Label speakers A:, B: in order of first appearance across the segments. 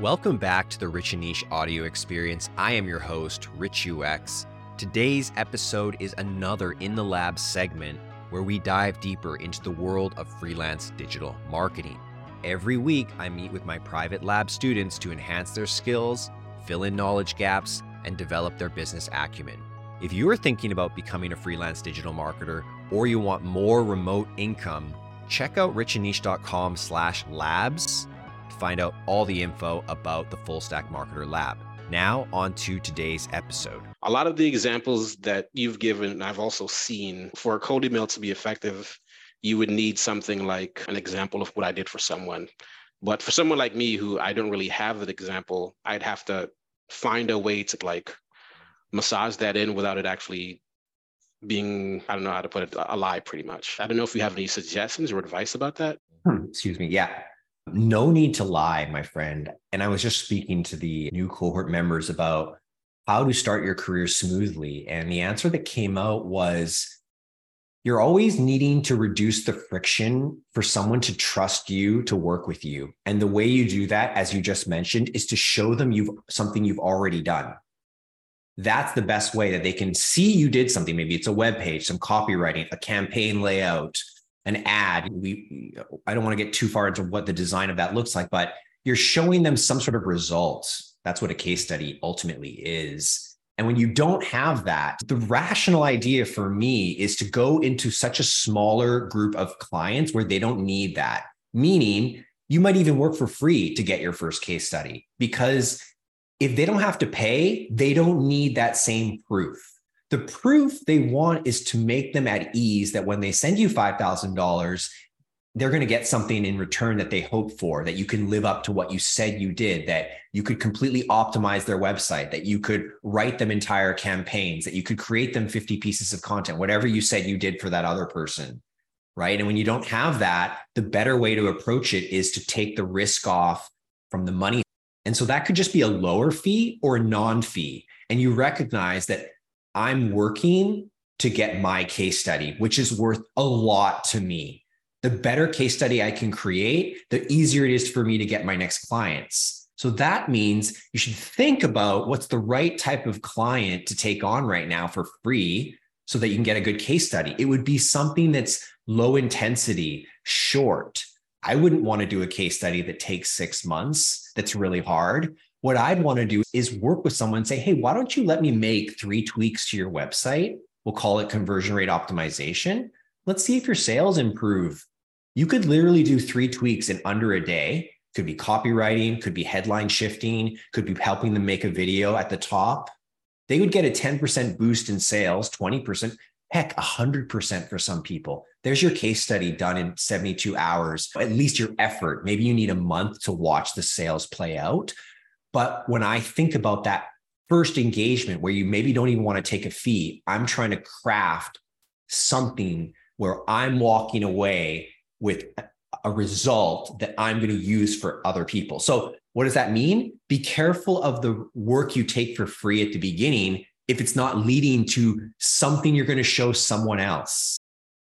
A: Welcome back to the Rich and Niche audio experience. I am your host, Rich UX. Today's episode is another In the Lab segment where we dive deeper into the world of freelance digital marketing. Every week, I meet with my private lab students to enhance their skills, fill in knowledge gaps, and develop their business acumen. If you are thinking about becoming a freelance digital marketer or you want more remote income, check out richandniche.com slash labs find out all the info about the Full Stack Marketer Lab. Now, on to today's episode.
B: A lot of the examples that you've given, I've also seen for a cold email to be effective, you would need something like an example of what I did for someone. But for someone like me who I don't really have that example, I'd have to find a way to like massage that in without it actually being, I don't know how to put it, a lie pretty much. I don't know if you have any suggestions or advice about that.
A: Hmm, excuse me. Yeah. No need to lie, my friend. And I was just speaking to the new cohort members about how to start your career smoothly. And the answer that came out was you're always needing to reduce the friction for someone to trust you to work with you. And the way you do that, as you just mentioned, is to show them you've something you've already done. That's the best way that they can see you did something. Maybe it's a web page, some copywriting, a campaign layout, an ad. We I don't want to get too far into what the design of that looks like, but you're showing them some sort of results. That's what a case study ultimately is. And when you don't have that, the rational idea for me is to go into such a smaller group of clients where they don't need that. Meaning, you might even work for free to get your first case study because if they don't have to pay, they don't need that same proof. The proof they want is to make them at ease that when they send you $5,000, they're going to get something in return that they hope for, that you can live up to what you said you did, that you could completely optimize their website, that you could write them entire campaigns, that you could create them 50 pieces of content, whatever you said you did for that other person. Right. And when you don't have that, the better way to approach it is to take the risk off from the money. And so that could just be a lower fee or a non fee. And you recognize that I'm working to get my case study, which is worth a lot to me. The better case study I can create, the easier it is for me to get my next clients. So that means you should think about what's the right type of client to take on right now for free so that you can get a good case study. It would be something that's low intensity, short. I wouldn't want to do a case study that takes six months, that's really hard. What I'd want to do is work with someone and say, hey, why don't you let me make three tweaks to your website? We'll call it conversion rate optimization. Let's see if your sales improve. You could literally do three tweaks in under a day. Could be copywriting, could be headline shifting, could be helping them make a video at the top. They would get a 10% boost in sales, 20%, heck, 100% for some people. There's your case study done in 72 hours, at least your effort. Maybe you need a month to watch the sales play out. But when I think about that first engagement where you maybe don't even want to take a fee, I'm trying to craft something where I'm walking away with a result that I'm going to use for other people. So, what does that mean? Be careful of the work you take for free at the beginning if it's not leading to something you're going to show someone else.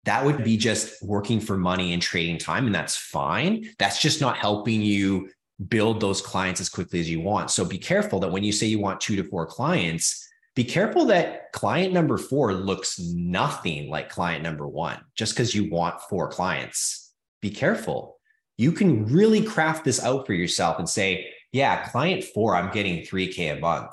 A: That would be just working for money and trading time, and that's fine. That's just not helping you build those clients as quickly as you want. So be careful that when you say you want two to four clients, be careful that client number four looks nothing like client number one just because you want four clients. Be careful. You can really craft this out for yourself and say, yeah, client four, I'm getting 3K a month.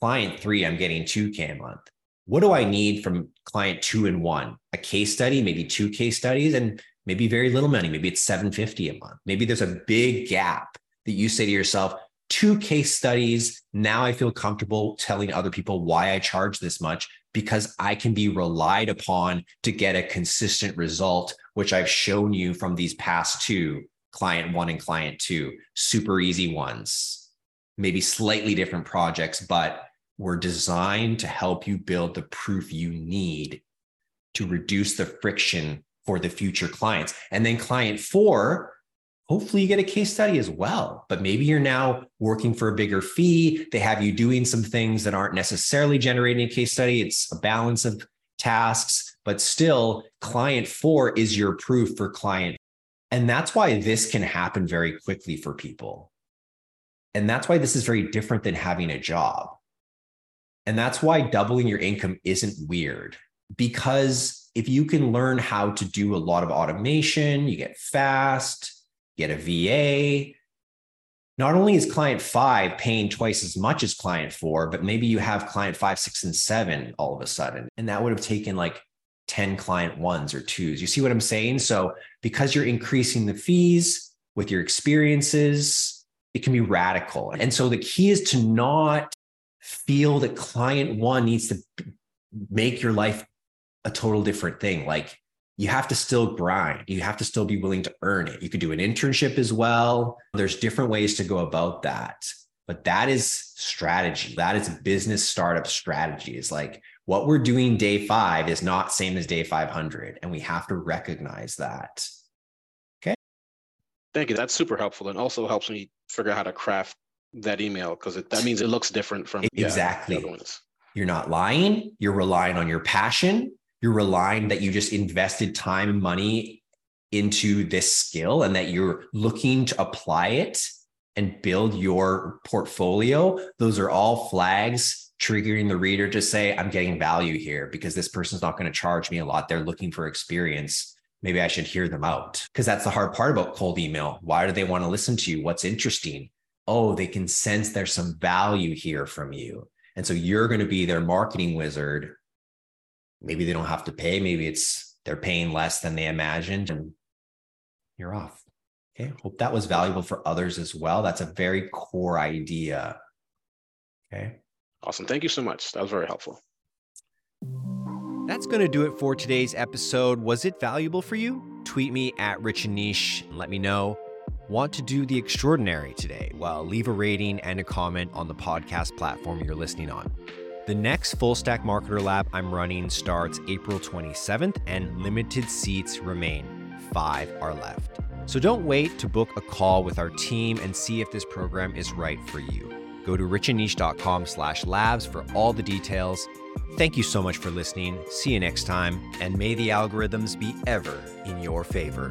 A: Client three, I'm getting 2K a month. What do I need from client two and one? A case study, maybe two case studies, and maybe very little money. Maybe it's 750 a month. Maybe there's a big gap that you say to yourself, two case studies. Now I feel comfortable telling other people why I charge this much because I can be relied upon to get a consistent result, which I've shown you from these past two client one and client two, super easy ones, maybe slightly different projects, but were designed to help you build the proof you need to reduce the friction for the future clients. And then client four hopefully you get a case study as well. But maybe you're now working for a bigger fee. They have you doing some things that aren't necessarily generating a case study. It's a balance of tasks, but still, client four is your proof for client. And that's why this can happen very quickly for people. And that's why this is very different than having a job. And that's why doubling your income isn't weird because if you can learn how to do a lot of automation, you get fast, get a VA. Not only is client five paying twice as much as client four, but maybe you have client five, six, and seven all of a sudden. And that would have taken like 10 client ones or twos. You see what I'm saying? So, because you're increasing the fees with your experiences, it can be radical. And so, the key is to not feel that client one needs to make your life a total different thing. Like you have to still grind. You have to still be willing to earn it. You could do an internship as well. There's different ways to go about that. But that is strategy. That is business startup strategy. Is like what we're doing day five is not same as day 500. And we have to recognize that. Okay.
B: Thank you. That's super helpful and also helps me figure out how to craft that email because that means it looks different from
A: exactly. Yeah, you're not lying. You're relying on your passion. You're relying that you just invested time and money into this skill and that you're looking to apply it and build your portfolio. Those are all flags triggering the reader to say, I'm getting value here because this person's not going to charge me a lot. They're looking for experience. Maybe I should hear them out because that's the hard part about cold email. Why do they want to listen to you? What's interesting? oh, they can sense there's some value here from you. And so you're going to be their marketing wizard. Maybe they don't have to pay. Maybe it's they're paying less than they imagined and you're off. Okay. Hope that was valuable for others as well. That's a very core idea. Okay.
B: Awesome. Thank you so much. That was very helpful.
C: That's going to do it for today's episode. Was it valuable for you? Tweet me at Rich and Niche and let me know. Want to do the extraordinary today? Well, leave a rating and a comment on the podcast platform you're listening on. The next Full Stack Marketer Lab I'm running starts April 27th, and limited seats remain. Five are left. So don't wait to book a call with our team and see if this program is right for you. Go to richandniche.com slash labs for all the details. Thank you so much for listening. See you next time, and may the algorithms be ever in your favor.